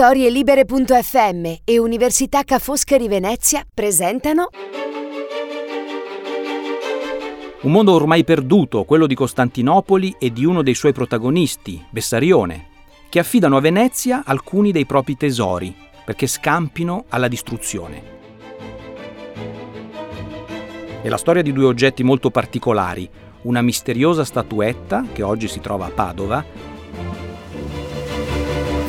Storielibere.fm e Università Ca' Foscari Venezia presentano Un mondo ormai perduto, quello di Costantinopoli e di uno dei suoi protagonisti, Bessarione, che affidano a Venezia alcuni dei propri tesori perché scampino alla distruzione. È la storia di due oggetti molto particolari, una misteriosa statuetta che oggi si trova a Padova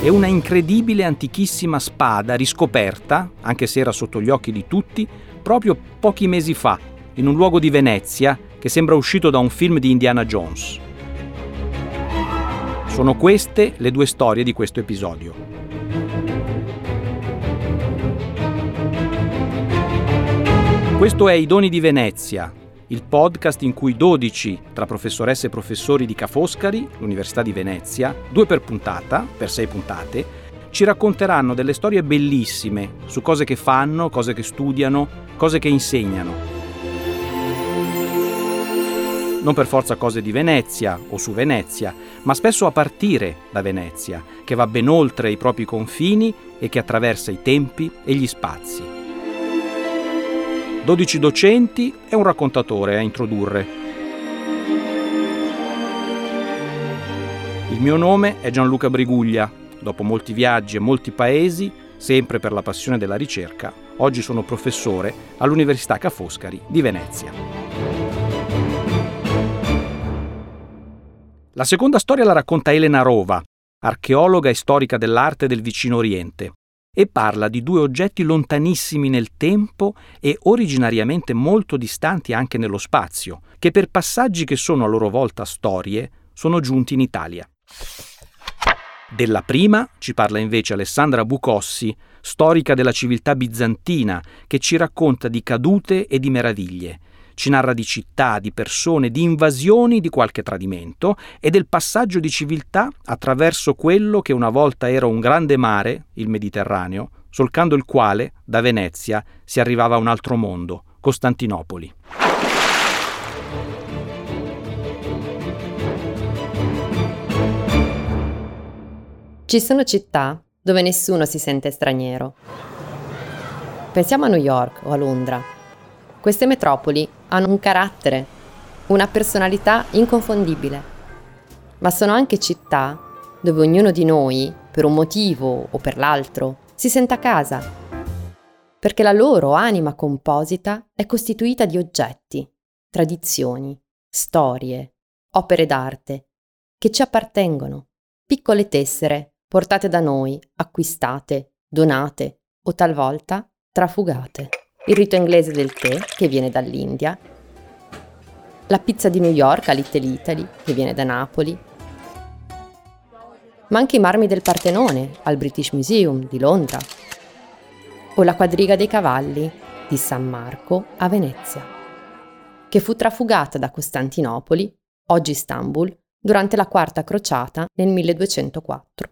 e una incredibile antichissima spada riscoperta, anche se era sotto gli occhi di tutti, proprio pochi mesi fa, in un luogo di Venezia che sembra uscito da un film di Indiana Jones. Sono queste le due storie di questo episodio. Questo è I doni di Venezia, il podcast in cui 12 tra professoresse e professori di Ca' Foscari, l'Università di Venezia, due per puntata, per sei puntate, ci racconteranno delle storie bellissime su cose che fanno, cose che studiano, cose che insegnano. Non per forza cose di Venezia o su Venezia, ma spesso a partire da Venezia, che va ben oltre i propri confini e che attraversa i tempi e gli spazi. 12 docenti e un raccontatore a introdurre. Il mio nome è Gianluca Briguglia. Dopo molti viaggi e molti paesi, sempre per la passione della ricerca, oggi sono professore all'Università Ca' Foscari di Venezia. La seconda storia la racconta Elena Rova, archeologa e storica dell'arte del vicino Oriente e parla di due oggetti lontanissimi nel tempo e originariamente molto distanti anche nello spazio, che per passaggi che sono a loro volta storie sono giunti in Italia. Della prima ci parla invece Alessandra Bucossi, storica della civiltà bizantina, che ci racconta di cadute e di meraviglie, ci narra di città, di persone, di invasioni, di qualche tradimento e del passaggio di civiltà attraverso quello che una volta era un grande mare, il Mediterraneo, solcando il quale, da Venezia, si arrivava a un altro mondo, Costantinopoli. Ci sono città dove nessuno si sente straniero. Pensiamo a New York o a Londra, queste metropoli hanno un carattere, una personalità inconfondibile, ma sono anche città dove ognuno di noi, per un motivo o per l'altro, si sente a casa, perché la loro anima composita è costituita di oggetti, tradizioni, storie, opere d'arte, che ci appartengono, piccole tessere portate da noi, acquistate, donate o talvolta trafugate il rito inglese del tè, che viene dall'India, la pizza di New York a Little Italy, che viene da Napoli, ma anche i marmi del Partenone al British Museum di Londra, o la quadriga dei cavalli di San Marco a Venezia, che fu trafugata da Costantinopoli, oggi Istanbul, durante la quarta crociata nel 1204.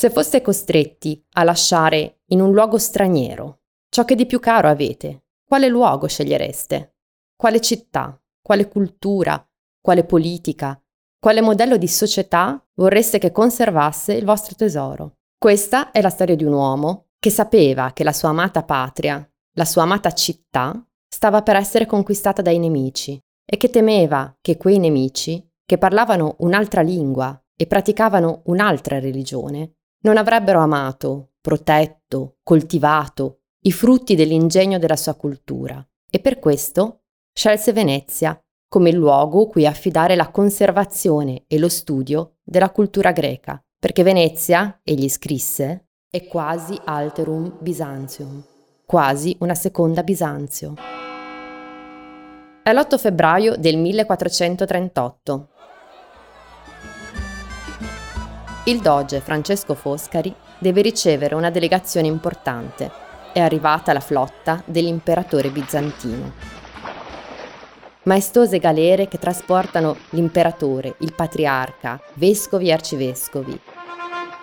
Se foste costretti a lasciare in un luogo straniero ciò che di più caro avete, quale luogo scegliereste? Quale città? Quale cultura? Quale politica? Quale modello di società vorreste che conservasse il vostro tesoro? Questa è la storia di un uomo che sapeva che la sua amata patria, la sua amata città, stava per essere conquistata dai nemici e che temeva che quei nemici, che parlavano un'altra lingua e praticavano un'altra religione, non avrebbero amato, protetto, coltivato i frutti dell'ingegno della sua cultura e per questo scelse Venezia come luogo cui affidare la conservazione e lo studio della cultura greca, perché Venezia, egli scrisse, è quasi alterum Byzantium, quasi una seconda Bisanzio. È l'8 febbraio del 1438 il doge Francesco Foscari deve ricevere una delegazione importante. È arrivata la flotta dell'imperatore bizantino. Maestose galere che trasportano l'imperatore, il patriarca, vescovi e arcivescovi.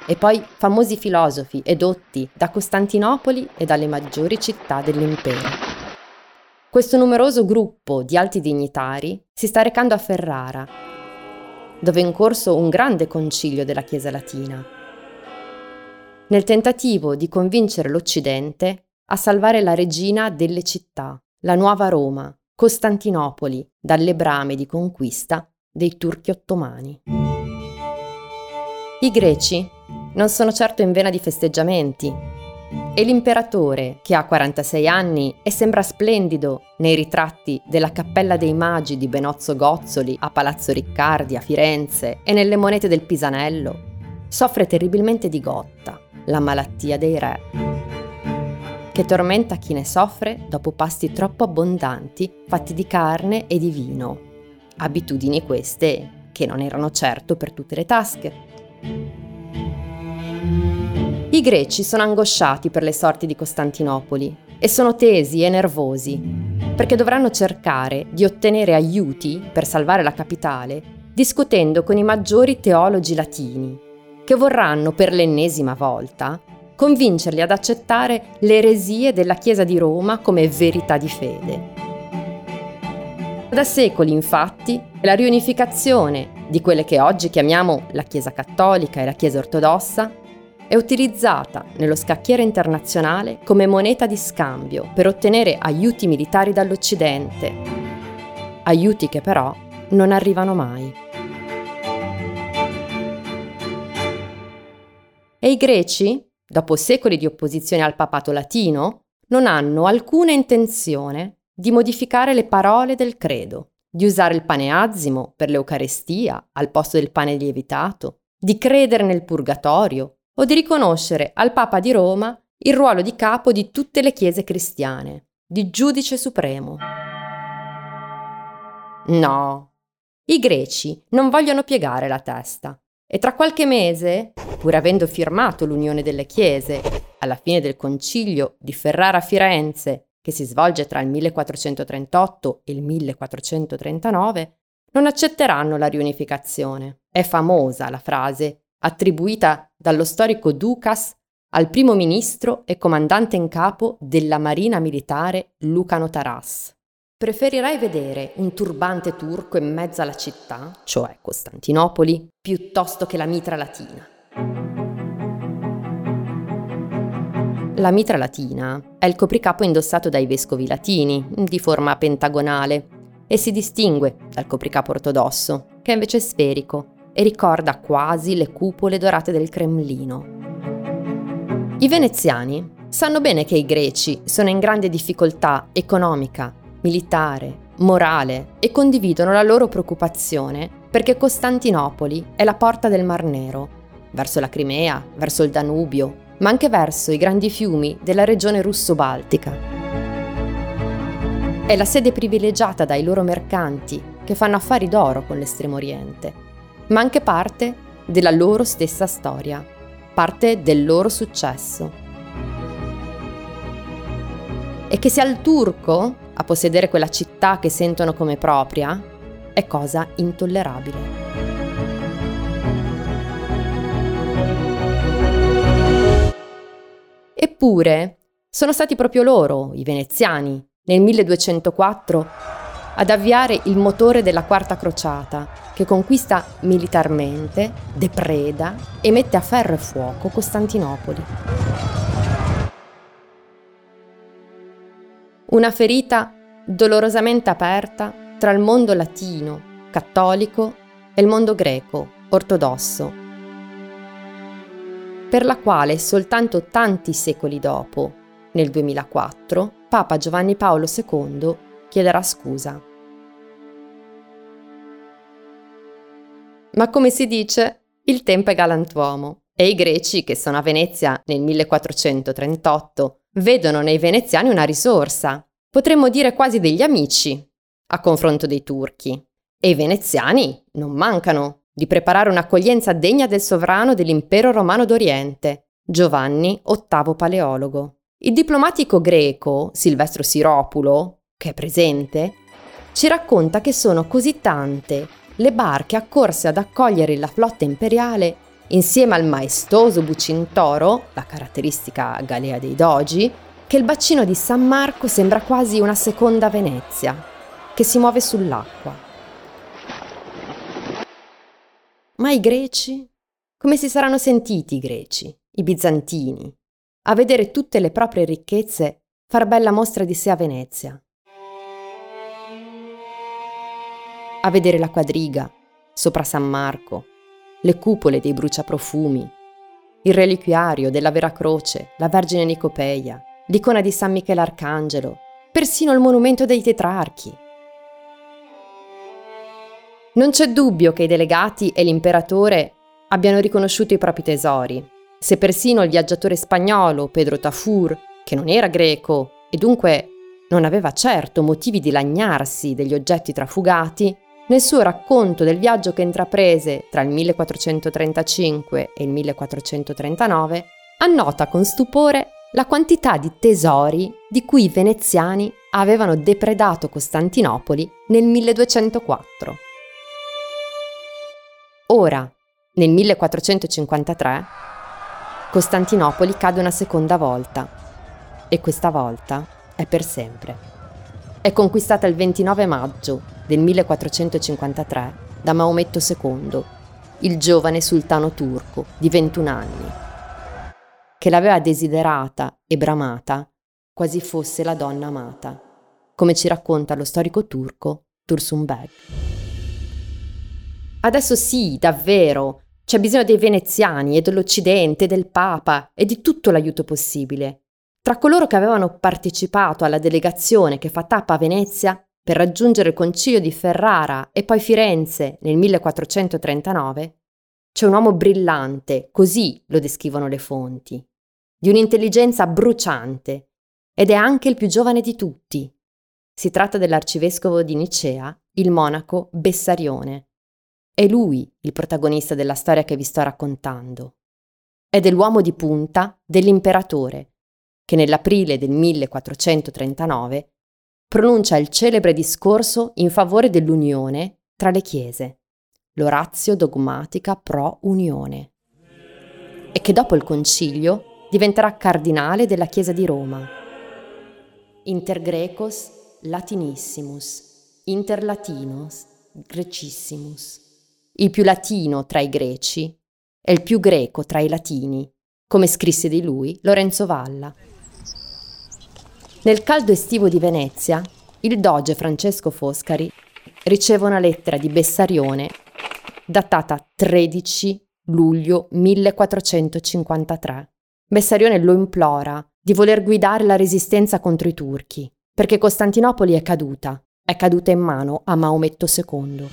E poi famosi filosofi edotti da Costantinopoli e dalle maggiori città dell'impero. Questo numeroso gruppo di alti dignitari si sta recando a Ferrara dove è in corso un grande concilio della Chiesa latina, nel tentativo di convincere l'Occidente a salvare la regina delle città, la nuova Roma, Costantinopoli, dalle brame di conquista dei turchi ottomani. I greci non sono certo in vena di festeggiamenti e l'imperatore, che ha 46 anni e sembra splendido nei ritratti della Cappella dei Magi di Benozzo Gozzoli a Palazzo Riccardi a Firenze e nelle monete del Pisanello, soffre terribilmente di gotta, la malattia dei re, che tormenta chi ne soffre dopo pasti troppo abbondanti fatti di carne e di vino, abitudini queste che non erano certo per tutte le tasche. I greci sono angosciati per le sorti di Costantinopoli e sono tesi e nervosi, perché dovranno cercare di ottenere aiuti per salvare la capitale, discutendo con i maggiori teologi latini, che vorranno per l'ennesima volta convincerli ad accettare le eresie della Chiesa di Roma come verità di fede. Da secoli, infatti, la riunificazione di quelle che oggi chiamiamo la Chiesa cattolica e la Chiesa ortodossa è utilizzata nello scacchiere internazionale come moneta di scambio per ottenere aiuti militari dall'Occidente, aiuti che però non arrivano mai. E i greci, dopo secoli di opposizione al papato latino, non hanno alcuna intenzione di modificare le parole del credo, di usare il pane azimo per l'Eucarestia al posto del pane lievitato, di credere nel purgatorio o di riconoscere al Papa di Roma il ruolo di capo di tutte le chiese cristiane, di giudice supremo. No, i greci non vogliono piegare la testa e tra qualche mese, pur avendo firmato l'unione delle chiese, alla fine del concilio di Ferrara a Firenze che si svolge tra il 1438 e il 1439, non accetteranno la riunificazione. È famosa la frase, attribuita dallo storico Ducas al primo ministro e comandante in capo della marina militare Lucano Taras. Preferirei vedere un turbante turco in mezzo alla città, cioè Costantinopoli, piuttosto che la mitra latina. La mitra latina è il copricapo indossato dai vescovi latini, di forma pentagonale, e si distingue dal copricapo ortodosso, che è invece sferico e ricorda quasi le cupole dorate del Cremlino. I veneziani sanno bene che i greci sono in grande difficoltà economica, militare, morale e condividono la loro preoccupazione perché Costantinopoli è la porta del Mar Nero, verso la Crimea, verso il Danubio, ma anche verso i grandi fiumi della regione russo-baltica. È la sede privilegiata dai loro mercanti che fanno affari d'oro con l'Estremo Oriente, ma anche parte della loro stessa storia, parte del loro successo. E che sia il turco a possedere quella città che sentono come propria è cosa intollerabile. Eppure sono stati proprio loro, i veneziani, nel 1204 ad avviare il motore della quarta crociata, che conquista militarmente, depreda e mette a ferro e fuoco Costantinopoli. Una ferita dolorosamente aperta tra il mondo latino, cattolico, e il mondo greco, ortodosso, per la quale soltanto tanti secoli dopo, nel 2004, Papa Giovanni Paolo II chiederà scusa. Ma come si dice, il tempo è galantuomo e i greci, che sono a Venezia nel 1438, vedono nei veneziani una risorsa, potremmo dire quasi degli amici, a confronto dei turchi. E i veneziani non mancano di preparare un'accoglienza degna del sovrano dell'impero romano d'Oriente, Giovanni VIII Paleologo. Il diplomatico greco Silvestro Siropulo, che è presente, ci racconta che sono così tante le barche accorse ad accogliere la flotta imperiale insieme al maestoso Bucintoro, la caratteristica galea dei dogi, che il bacino di San Marco sembra quasi una seconda Venezia, che si muove sull'acqua. Ma i greci? Come si saranno sentiti i greci, i bizantini, a vedere tutte le proprie ricchezze far bella mostra di sé a Venezia? A vedere la quadriga, sopra San Marco, le cupole dei bruciaprofumi, il reliquiario della Vera Croce, la Vergine Nicopeia, l'icona di San Michele Arcangelo, persino il monumento dei tetrarchi. Non c'è dubbio che i delegati e l'imperatore abbiano riconosciuto i propri tesori, se persino il viaggiatore spagnolo Pedro Tafur, che non era greco e dunque non aveva certo motivi di lagnarsi degli oggetti trafugati, nel suo racconto del viaggio che intraprese tra il 1435 e il 1439, annota con stupore la quantità di tesori di cui i veneziani avevano depredato Costantinopoli nel 1204. Ora, nel 1453, Costantinopoli cade una seconda volta e questa volta è per sempre. È conquistata il 29 maggio del 1453 da Maometto II, il giovane sultano turco di 21 anni, che l'aveva desiderata e bramata quasi fosse la donna amata, come ci racconta lo storico turco Tursun Beg. Adesso sì, davvero, c'è bisogno dei veneziani e dell'Occidente, del Papa e di tutto l'aiuto possibile. Tra coloro che avevano partecipato alla delegazione che fa tappa a Venezia per raggiungere il concilio di Ferrara e poi Firenze nel 1439, c'è un uomo brillante, così lo descrivono le fonti, di un'intelligenza bruciante ed è anche il più giovane di tutti. Si tratta dell'arcivescovo di Nicea, il monaco Bessarione. È lui il protagonista della storia che vi sto raccontando. Ed è l'uomo di punta dell'imperatore, che nell'aprile del 1439 pronuncia il celebre discorso in favore dell'unione tra le chiese, l'Orazio dogmatica pro unione, e che dopo il concilio diventerà cardinale della Chiesa di Roma. Inter Grecos Latinissimus, Inter Latinos Grecissimus. Il più latino tra i greci e il più greco tra i latini, come scrisse di lui Lorenzo Valla. Nel caldo estivo di Venezia, il doge Francesco Foscari riceve una lettera di Bessarione datata 13 luglio 1453. Bessarione lo implora di voler guidare la resistenza contro i turchi, perché Costantinopoli è caduta, è caduta in mano a Maometto II.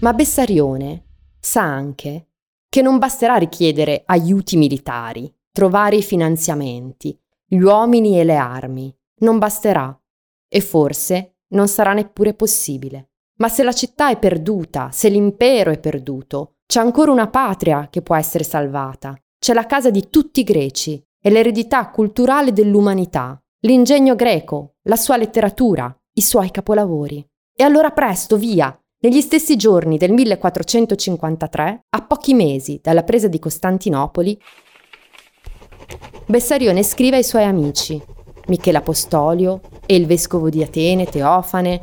Ma Bessarione sa anche che non basterà richiedere aiuti militari, trovare i finanziamenti, gli uomini e le armi. Non basterà. E forse non sarà neppure possibile. Ma se la città è perduta, se l'impero è perduto, c'è ancora una patria che può essere salvata. C'è la casa di tutti i greci e l'eredità culturale dell'umanità, l'ingegno greco, la sua letteratura, i suoi capolavori. E allora presto, via! Negli stessi giorni del 1453, a pochi mesi dalla presa di Costantinopoli, Bessarione scrive ai suoi amici, Michele Apostolio e il vescovo di Atene, Teofane.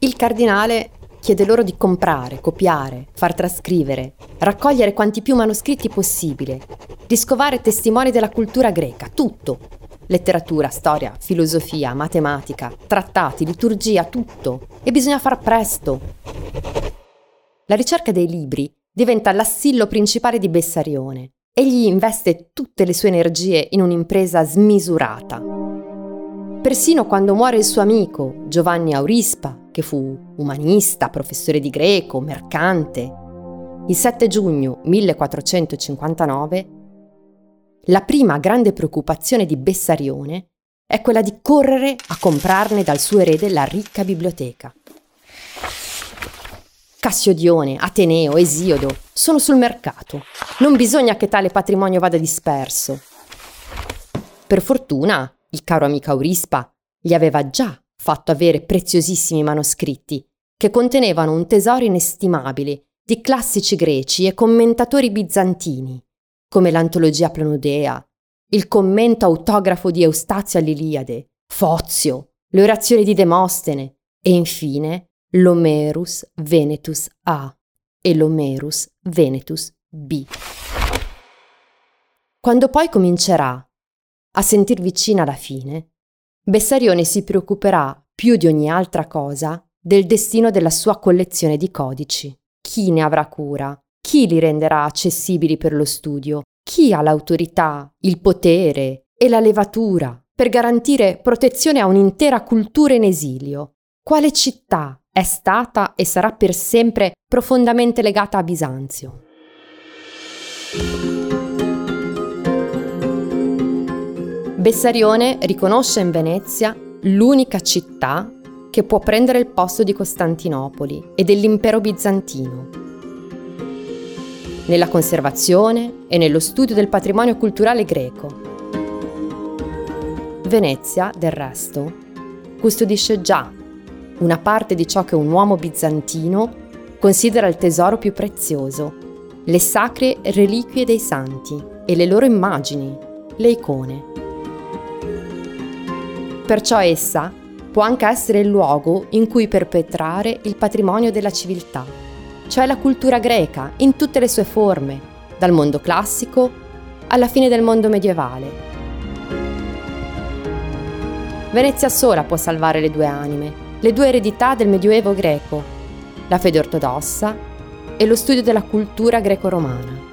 Il cardinale chiede loro di comprare, copiare, far trascrivere, raccogliere quanti più manoscritti possibile, di scovare testimoni della cultura greca, tutto. Letteratura, storia, filosofia, matematica, trattati, liturgia, tutto. E bisogna far presto. La ricerca dei libri diventa l'assillo principale di Bessarione Egli investe tutte le sue energie in un'impresa smisurata. Persino quando muore il suo amico Giovanni Aurispa, che fu umanista, professore di greco, mercante, il 7 giugno 1459, la prima grande preoccupazione di Bessarione è quella di correre a comprarne dal suo erede la ricca biblioteca. Cassiodione, Ateneo, Esiodo sono sul mercato. Non bisogna che tale patrimonio vada disperso. Per fortuna, il caro amico Aurispa gli aveva già fatto avere preziosissimi manoscritti che contenevano un tesoro inestimabile di classici greci e commentatori bizantini, come l'antologia Planodea, il commento autografo di Eustazio all'Iliade, Fozio, le orazioni di Demostene e infine l'Homerus Venetus A, e l'Omerus Venetus B. Quando poi comincerà a sentir vicina la fine, Bessarione si preoccuperà più di ogni altra cosa del destino della sua collezione di codici. Chi ne avrà cura? Chi li renderà accessibili per lo studio? Chi ha l'autorità, il potere e la levatura per garantire protezione a un'intera cultura in esilio? Quale città è stata e sarà per sempre profondamente legata a Bisanzio? Bessarione riconosce in Venezia l'unica città che può prendere il posto di Costantinopoli e dell'impero bizantino. Nella conservazione e nello studio del patrimonio culturale greco. Venezia, del resto, custodisce già una parte di ciò che un uomo bizantino considera il tesoro più prezioso, le sacre reliquie dei santi e le loro immagini, le icone. Perciò essa può anche essere il luogo in cui perpetrare il patrimonio della civiltà, cioè la cultura greca in tutte le sue forme, dal mondo classico alla fine del mondo medievale. Venezia sola può salvare le due anime, le due eredità del Medioevo greco, la fede ortodossa e lo studio della cultura greco-romana.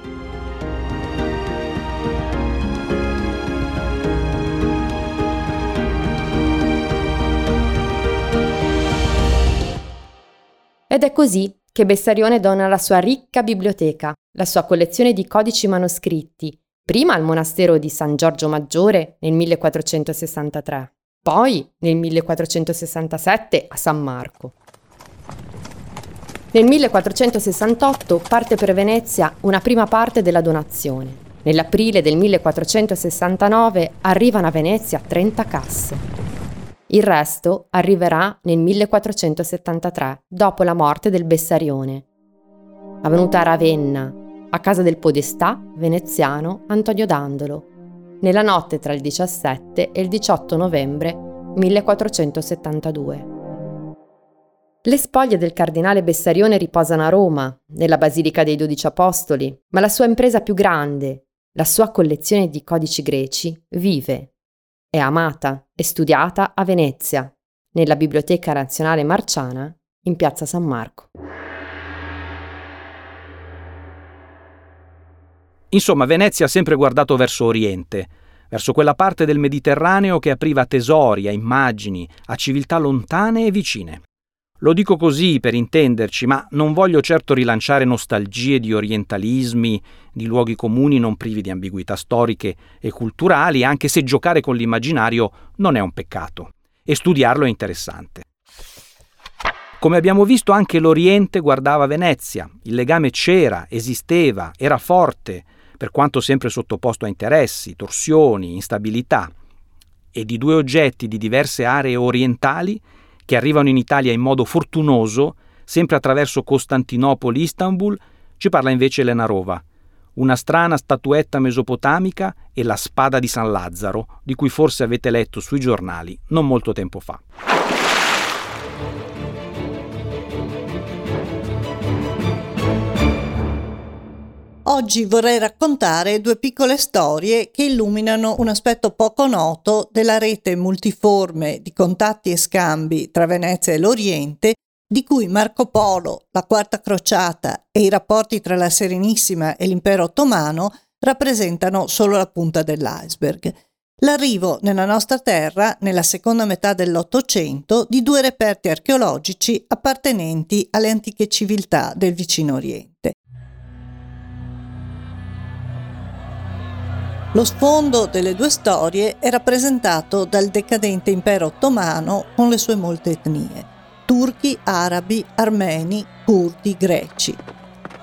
Ed è così che Bessarione dona la sua ricca biblioteca, la sua collezione di codici manoscritti, prima al monastero di San Giorgio Maggiore nel 1463, poi nel 1467 a San Marco. Nel 1468 parte per Venezia una prima parte della donazione. Nell'aprile del 1469 arrivano a Venezia 30 casse. Il resto arriverà nel 1473, dopo la morte del Bessarione. Avvenuta a Ravenna, a casa del podestà veneziano Antonio Dandolo, nella notte tra il 17 e il 18 novembre 1472. Le spoglie del cardinale Bessarione riposano a Roma, nella Basilica dei Dodici Apostoli, ma la sua impresa più grande, la sua collezione di codici greci, vive è amata e studiata a Venezia, nella Biblioteca Nazionale Marciana, in piazza San Marco. Insomma, Venezia ha sempre guardato verso Oriente, verso quella parte del Mediterraneo che apriva tesori, a immagini, a civiltà lontane e vicine. Lo dico così per intenderci, ma non voglio certo rilanciare nostalgie di orientalismi, di luoghi comuni non privi di ambiguità storiche e culturali, anche se giocare con l'immaginario non è un peccato e studiarlo è interessante. Come abbiamo visto anche l'Oriente guardava Venezia, il legame c'era, esisteva, era forte, per quanto sempre sottoposto a interessi, torsioni, instabilità. E di due oggetti di diverse aree orientali che arrivano in Italia in modo fortunoso, sempre attraverso Costantinopoli-Istanbul, ci parla invece Elena Rova, una strana statuetta mesopotamica e la spada di San Lazzaro, di cui forse avete letto sui giornali non molto tempo fa. Oggi vorrei raccontare due piccole storie che illuminano un aspetto poco noto della rete multiforme di contatti e scambi tra Venezia e l'Oriente, di cui Marco Polo, la Quarta Crociata e i rapporti tra la Serenissima e l'impero ottomano rappresentano solo la punta dell'iceberg. L'arrivo nella nostra terra, nella seconda metà dell'Ottocento, di due reperti archeologici appartenenti alle antiche civiltà del vicino Oriente. Lo sfondo delle due storie è rappresentato dal decadente impero ottomano con le sue molte etnie, turchi, arabi, armeni, curdi, greci,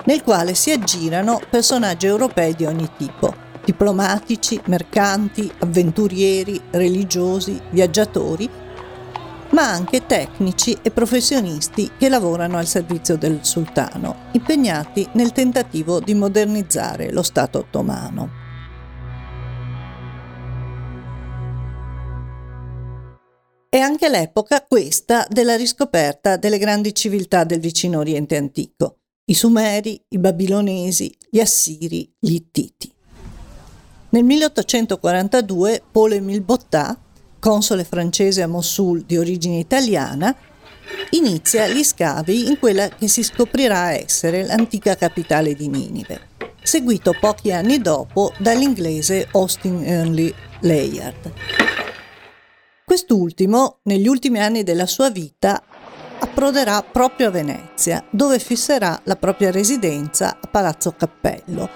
nel quale si aggirano personaggi europei di ogni tipo, diplomatici, mercanti, avventurieri, religiosi, viaggiatori, ma anche tecnici e professionisti che lavorano al servizio del sultano, impegnati nel tentativo di modernizzare lo Stato ottomano. È anche l'epoca questa della riscoperta delle grandi civiltà del vicino Oriente antico. i Sumeri, i Babilonesi, gli Assiri, gli Ittiti. Nel 1842 Paul Émile Botta, console francese a Mosul di origine italiana, inizia gli scavi in quella che si scoprirà essere l'antica capitale di Ninive, seguito pochi anni dopo dall'inglese Austin Earnley Layard. Quest'ultimo, negli ultimi anni della sua vita, approderà proprio a Venezia, dove fisserà la propria residenza a Palazzo Cappello,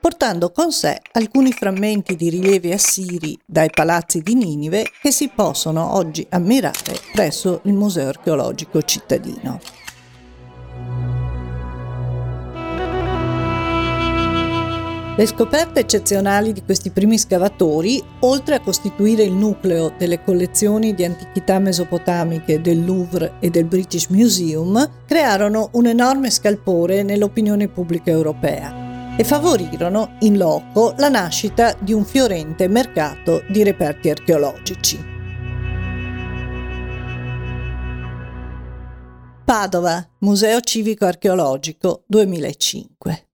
portando con sé alcuni frammenti di rilievi assiri dai palazzi di Ninive che si possono oggi ammirare presso il Museo archeologico cittadino. Le scoperte eccezionali di questi primi scavatori, oltre a costituire il nucleo delle collezioni di antichità mesopotamiche del Louvre e del British Museum, crearono un enorme scalpore nell'opinione pubblica europea e favorirono in loco la nascita di un fiorente mercato di reperti archeologici. Padova, Museo Civico Archeologico 2005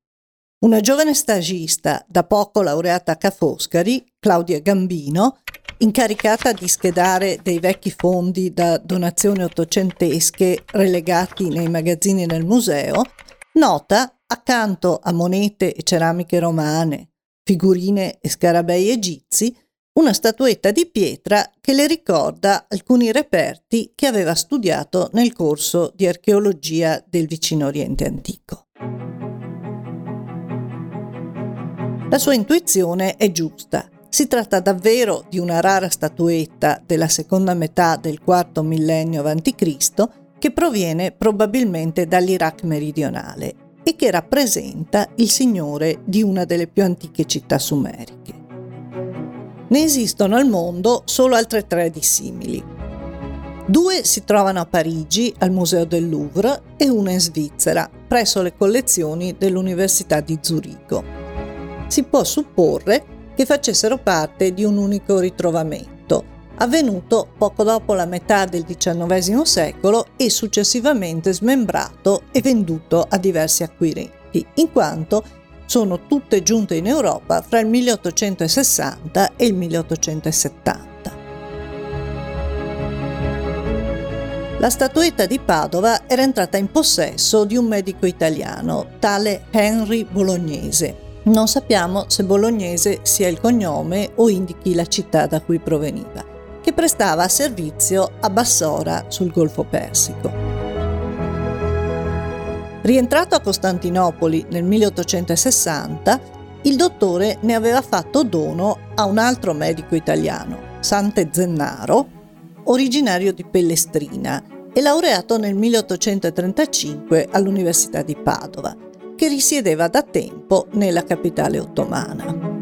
una giovane stagista, da poco laureata a Ca' Foscari, Claudia Gambino, incaricata di schedare dei vecchi fondi da donazioni ottocentesche relegati nei magazzini del museo, nota, accanto a monete e ceramiche romane, figurine e scarabei egizi, una statuetta di pietra che le ricorda alcuni reperti che aveva studiato nel corso di archeologia del vicino Oriente antico. La sua intuizione è giusta. Si tratta davvero di una rara statuetta della seconda metà del IV millennio a.C. che proviene probabilmente dall'Iraq meridionale e che rappresenta il signore di una delle più antiche città sumeriche. Ne esistono al mondo solo altre tre dissimili. Due si trovano a Parigi, al Museo del Louvre, e una in Svizzera, presso le collezioni dell'Università di Zurigo si può supporre che facessero parte di un unico ritrovamento, avvenuto poco dopo la metà del XIX secolo e successivamente smembrato e venduto a diversi acquirenti, in quanto sono tutte giunte in Europa fra il 1860 e il 1870. La statuetta di Padova era entrata in possesso di un medico italiano, tale Henry Bolognese, non sappiamo se bolognese sia il cognome o indichi la città da cui proveniva, che prestava servizio a Bassora sul Golfo Persico. Rientrato a Costantinopoli nel 1860, il dottore ne aveva fatto dono a un altro medico italiano, Sante Zennaro, originario di Pellestrina e laureato nel 1835 all'Università di Padova che risiedeva da tempo nella capitale ottomana.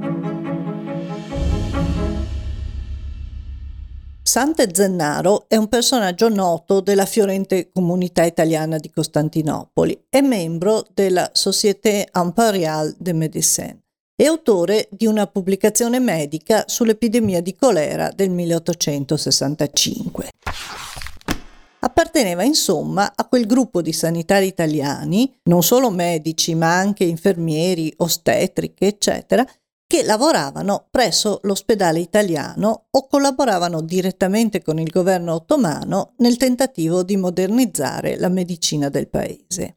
Sante Zennaro è un personaggio noto della fiorente comunità italiana di Costantinopoli, è membro della Société Impériale de Médecins e autore di una pubblicazione medica sull'epidemia di colera del 1865. Apparteneva insomma a quel gruppo di sanitari italiani, non solo medici ma anche infermieri, ostetriche, eccetera, che lavoravano presso l'ospedale italiano o collaboravano direttamente con il governo ottomano nel tentativo di modernizzare la medicina del paese.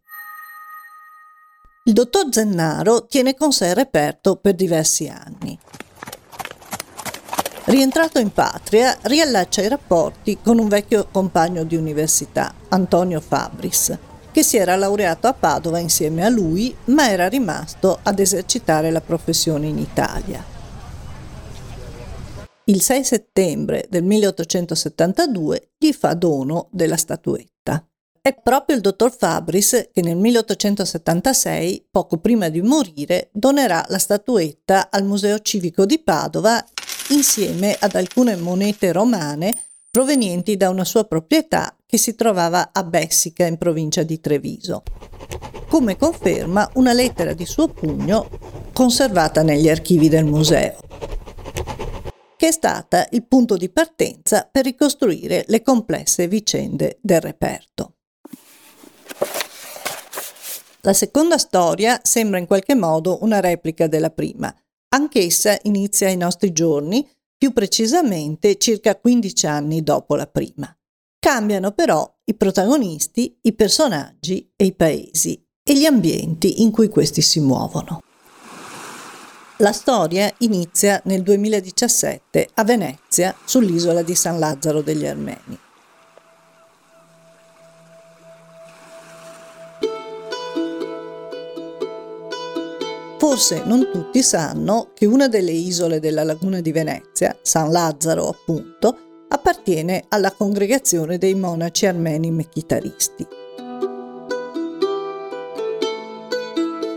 Il dottor Zennaro tiene con sé il reperto per diversi anni. Rientrato in patria, riallaccia i rapporti con un vecchio compagno di università, Antonio Fabris, che si era laureato a Padova insieme a lui, ma era rimasto ad esercitare la professione in Italia. Il 6 settembre del 1872 gli fa dono della statuetta. È proprio il dottor Fabris che nel 1876, poco prima di morire, donerà la statuetta al Museo Civico di Padova insieme ad alcune monete romane provenienti da una sua proprietà che si trovava a Bessica in provincia di Treviso, come conferma una lettera di suo pugno conservata negli archivi del museo, che è stata il punto di partenza per ricostruire le complesse vicende del reperto. La seconda storia sembra in qualche modo una replica della prima. Anch'essa inizia ai nostri giorni, più precisamente circa 15 anni dopo la prima. Cambiano però i protagonisti, i personaggi e i paesi e gli ambienti in cui questi si muovono. La storia inizia nel 2017 a Venezia, sull'isola di San Lazzaro degli Armeni. Forse non tutti sanno che una delle isole della laguna di Venezia, San Lazzaro appunto, appartiene alla congregazione dei monaci armeni mechitaristi.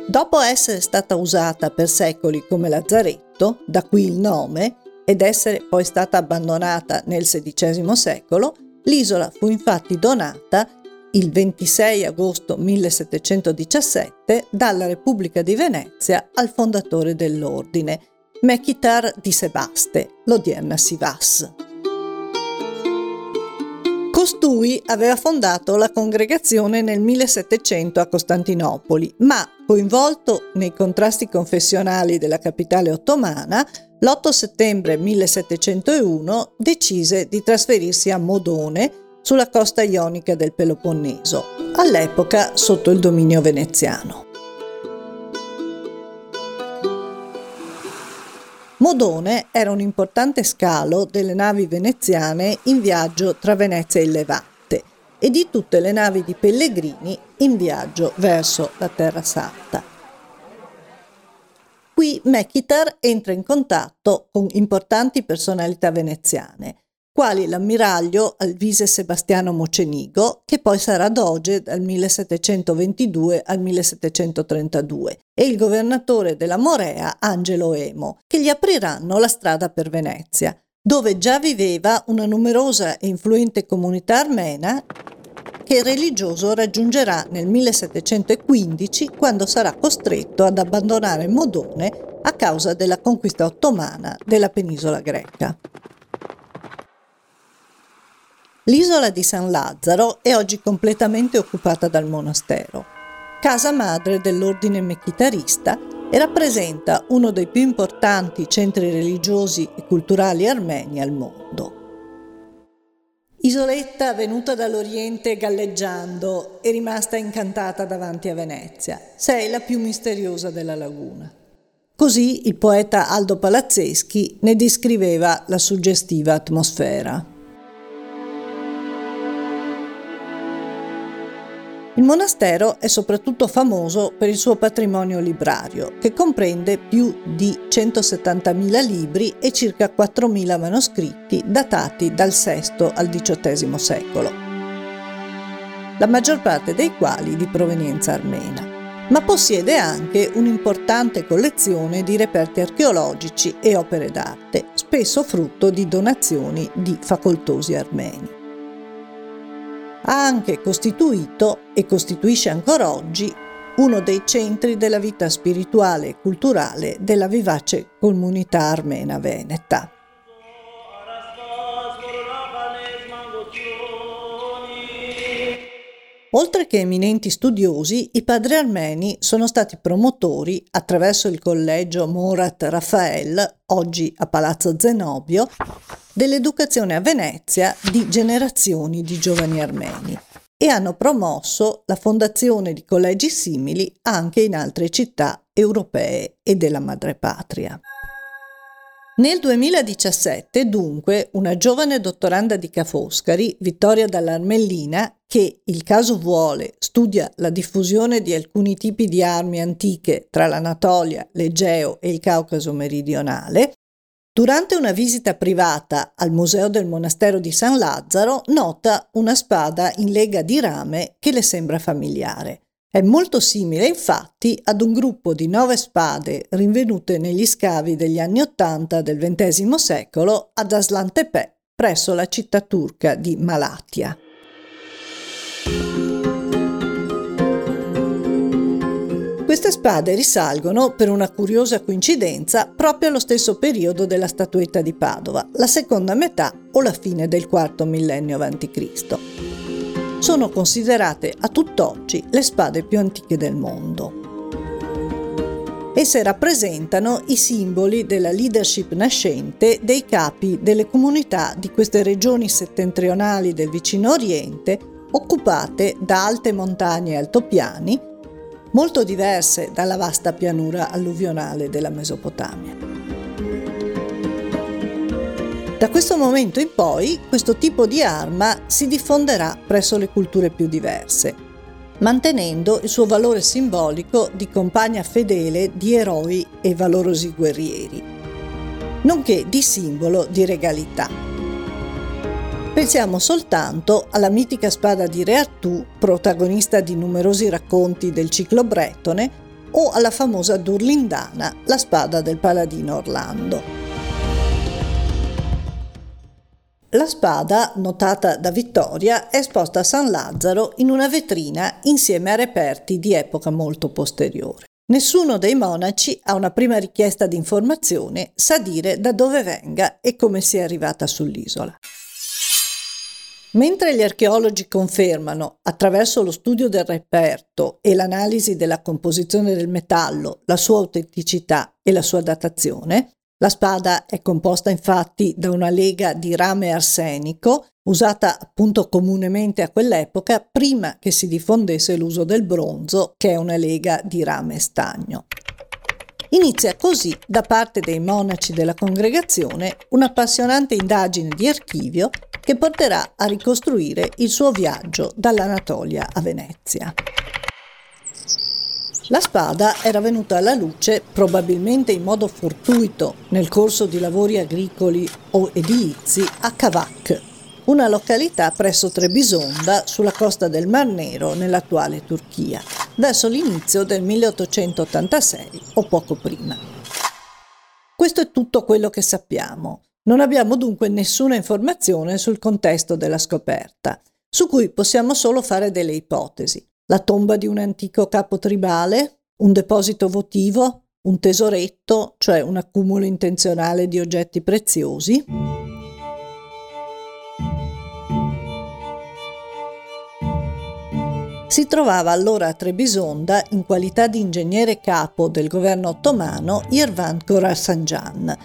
Dopo essere stata usata per secoli come lazzaretto, da qui il nome, ed essere poi stata abbandonata nel XVI secolo, l'isola fu infatti donata il 26 agosto 1717 dalla Repubblica di Venezia al fondatore dell'ordine, Mechitar di Sebaste, l'odierna Sivas. Costui aveva fondato la congregazione nel 1700 a Costantinopoli, ma coinvolto nei contrasti confessionali della capitale ottomana, l'8 settembre 1701 decise di trasferirsi a Modone, sulla costa ionica del Peloponneso, all'epoca sotto il dominio veneziano. Modone era un importante scalo delle navi veneziane in viaggio tra Venezia e il Levante e di tutte le navi di pellegrini in viaggio verso la Terra Santa. Qui Mechitar entra in contatto con importanti personalità veneziane, quali l'ammiraglio Alvise Sebastiano Mocenigo, che poi sarà doge dal 1722 al 1732, e il governatore della Morea Angelo Emo, che gli apriranno la strada per Venezia, dove già viveva una numerosa e influente comunità armena che il religioso raggiungerà nel 1715 quando sarà costretto ad abbandonare Modone a causa della conquista ottomana della penisola greca. L'isola di San Lazzaro è oggi completamente occupata dal monastero, casa madre dell'ordine mechitarista e rappresenta uno dei più importanti centri religiosi e culturali armeni al mondo. Isoletta venuta dall'Oriente galleggiando e rimasta incantata davanti a Venezia, sei la più misteriosa della laguna. Così il poeta Aldo Palazzeschi ne descriveva la suggestiva atmosfera. Il monastero è soprattutto famoso per il suo patrimonio librario, che comprende più di 170.000 libri e circa 4.000 manoscritti datati dal VI al XVIII secolo, la maggior parte dei quali di provenienza armena, ma possiede anche un'importante collezione di reperti archeologici e opere d'arte, spesso frutto di donazioni di facoltosi armeni ha anche costituito e costituisce ancora oggi uno dei centri della vita spirituale e culturale della vivace comunità armena veneta. Oltre che eminenti studiosi, i padri armeni sono stati promotori, attraverso il collegio Morat Raffael, oggi a Palazzo Zenobio, dell'educazione a Venezia di generazioni di giovani armeni e hanno promosso la fondazione di collegi simili anche in altre città europee e della madrepatria. Nel 2017, dunque, una giovane dottoranda di Ca' Foscari, Vittoria Dall'Armellina, che, il caso vuole, studia la diffusione di alcuni tipi di armi antiche tra l'Anatolia, l'Egeo e il Caucaso meridionale, durante una visita privata al Museo del Monastero di San Lazzaro nota una spada in lega di rame che le sembra familiare. È molto simile infatti ad un gruppo di nove spade rinvenute negli scavi degli anni Ottanta del XX secolo ad Aslan-Tepe presso la città turca di Malatya. Queste spade risalgono, per una curiosa coincidenza, proprio allo stesso periodo della statuetta di Padova, la seconda metà o la fine del IV millennio a.C. sono considerate a tutt'oggi le spade più antiche del mondo. Esse rappresentano i simboli della leadership nascente dei capi delle comunità di queste regioni settentrionali del vicino Oriente, occupate da alte montagne e altopiani, molto diverse dalla vasta pianura alluvionale della Mesopotamia. Da questo momento in poi questo tipo di arma si diffonderà presso le culture più diverse, mantenendo il suo valore simbolico di compagna fedele di eroi e valorosi guerrieri, nonché di simbolo di regalità. Pensiamo soltanto alla mitica spada di Re Artù, protagonista di numerosi racconti del ciclo bretone, o alla famosa Durlindana, la spada del paladino Orlando. La spada, notata da Vittoria, è esposta a San Lazzaro in una vetrina insieme a reperti di epoca molto posteriore. Nessuno dei monaci ha una prima richiesta di informazione, sa dire da dove venga e come sia arrivata sull'isola. Mentre gli archeologi confermano, attraverso lo studio del reperto e l'analisi della composizione del metallo, la sua autenticità e la sua datazione, la spada è composta infatti da una lega di rame arsenico, usata appunto comunemente a quell'epoca prima che si diffondesse l'uso del bronzo, che è una lega di rame stagno. Inizia così, da parte dei monaci della congregazione, un'appassionante indagine di archivio che porterà a ricostruire il suo viaggio dall'Anatolia a Venezia. La spada era venuta alla luce, probabilmente in modo fortuito, nel corso di lavori agricoli o edilizi a Cavac, una località presso Trebisonda sulla costa del Mar Nero nell'attuale Turchia, verso l'inizio del 1886 o poco prima. Questo è tutto quello che sappiamo. Non abbiamo dunque nessuna informazione sul contesto della scoperta, su cui possiamo solo fare delle ipotesi la tomba di un antico capo tribale, un deposito votivo, un tesoretto, cioè un accumulo intenzionale di oggetti preziosi. Si trovava allora a Trebisonda, in qualità di ingegnere capo del governo ottomano, Yervant Gorasanjan,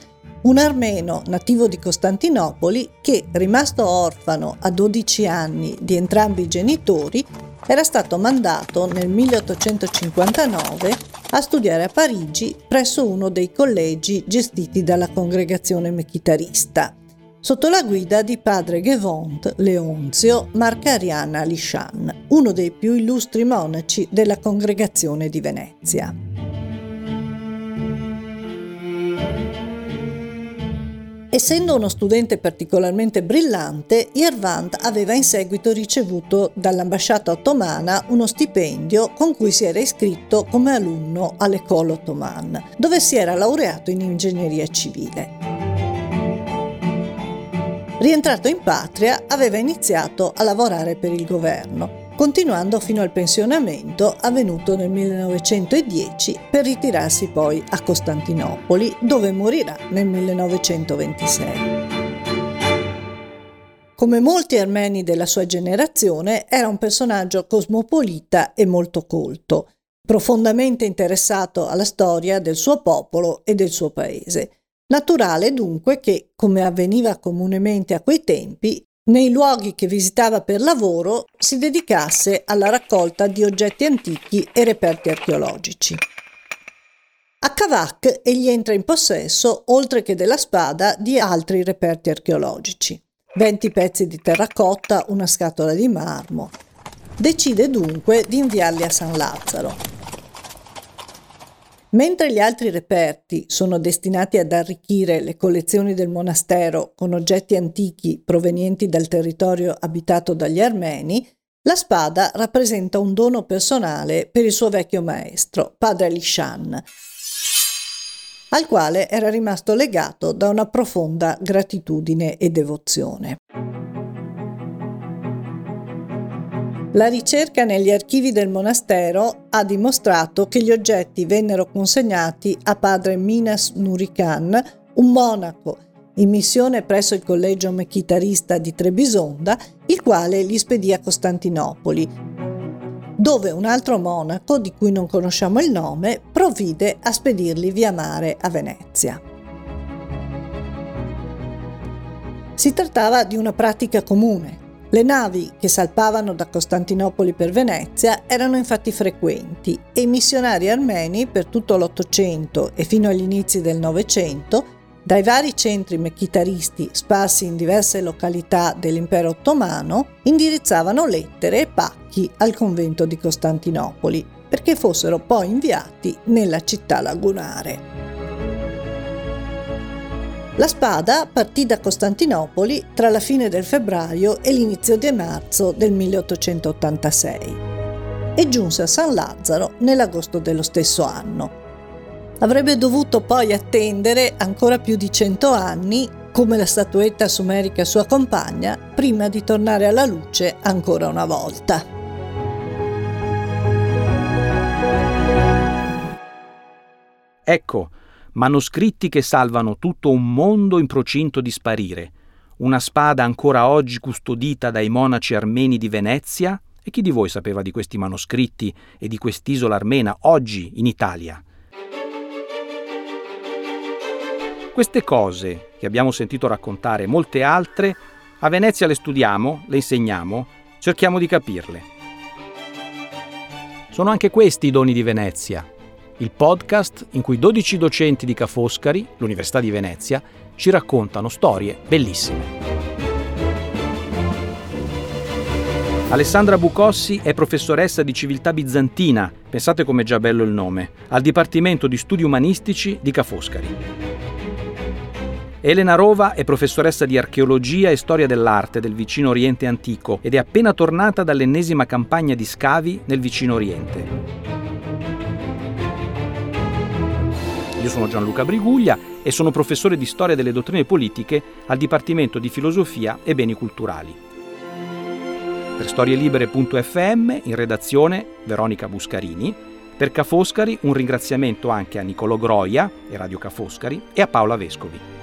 un armeno nativo di Costantinopoli che, rimasto orfano a 12 anni di entrambi i genitori, era stato mandato nel 1859 a studiare a Parigi presso uno dei collegi gestiti dalla congregazione mechitarista, sotto la guida di padre Gevont Leonzio Marcariana Lishan, uno dei più illustri monaci della congregazione di Venezia. Essendo uno studente particolarmente brillante, Yervant aveva in seguito ricevuto dall'ambasciata ottomana uno stipendio con cui si era iscritto come alunno all'École Ottomane, dove si era laureato in ingegneria civile. Rientrato in patria, aveva iniziato a lavorare per il governo continuando fino al pensionamento avvenuto nel 1910 per ritirarsi poi a Costantinopoli dove morirà nel 1926. Come molti armeni della sua generazione, era un personaggio cosmopolita e molto colto, profondamente interessato alla storia del suo popolo e del suo paese. Naturale dunque che, come avveniva comunemente a quei tempi, nei luoghi che visitava per lavoro si dedicasse alla raccolta di oggetti antichi e reperti archeologici. A Cavac egli entra in possesso, oltre che della spada, di altri reperti archeologici. 20 pezzi di terracotta, una scatola di marmo. Decide dunque di inviarli a San Lazzaro. Mentre gli altri reperti sono destinati ad arricchire le collezioni del monastero con oggetti antichi provenienti dal territorio abitato dagli armeni, la spada rappresenta un dono personale per il suo vecchio maestro, padre Lishan, al quale era rimasto legato da una profonda gratitudine e devozione. La ricerca negli archivi del monastero ha dimostrato che gli oggetti vennero consegnati a padre Minas Nurikan, un monaco in missione presso il collegio mechitarista di Trebisonda, il quale li spedì a Costantinopoli, dove un altro monaco, di cui non conosciamo il nome, provvide a spedirli via mare a Venezia. Si trattava di una pratica comune. Le navi che salpavano da Costantinopoli per Venezia erano infatti frequenti e i missionari armeni per tutto l'Ottocento e fino agli inizi del Novecento dai vari centri mechitaristi sparsi in diverse località dell'impero ottomano, indirizzavano lettere e pacchi al convento di Costantinopoli perché fossero poi inviati nella città lagunare. La spada partì da Costantinopoli tra la fine del febbraio e l'inizio di marzo del 1886 e giunse a San Lazzaro nell'agosto dello stesso anno, Avrebbe dovuto poi attendere ancora più di cento anni, come la statuetta sumerica sua compagna, prima di tornare alla luce ancora una volta. Ecco, manoscritti che salvano tutto un mondo in procinto di sparire, una spada ancora oggi custodita dai monaci armeni di Venezia, e chi di voi sapeva di questi manoscritti e di quest'isola armena oggi in Italia? Queste cose che abbiamo sentito raccontare e molte altre, a Venezia le studiamo, le insegniamo, cerchiamo di capirle. Sono anche questi i doni di Venezia, il podcast in cui 12 docenti di Ca' Foscari, l'Università di Venezia, ci raccontano storie bellissime. Alessandra Bucossi è professoressa di civiltà bizantina, pensate com'è già bello il nome, al Dipartimento di Studi Umanistici di Ca' Foscari. Elena Rova è professoressa di archeologia e storia dell'arte del vicino Oriente antico ed è appena tornata dall'ennesima campagna di scavi nel vicino Oriente. Io sono Gianluca Briguglia e sono professore di storia delle dottrine politiche al Dipartimento di Filosofia e Beni Culturali. Per storielibere.fm in redazione Veronica Buscarini, per Ca' Foscari un ringraziamento anche a Niccolò Groia e Radio Ca' Foscari e a Paola Vescovi.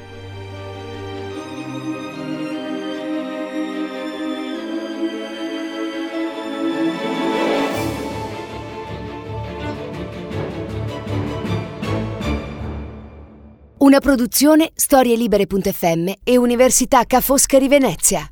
Una produzione storielibere.fm e Università Ca' Foscari Venezia.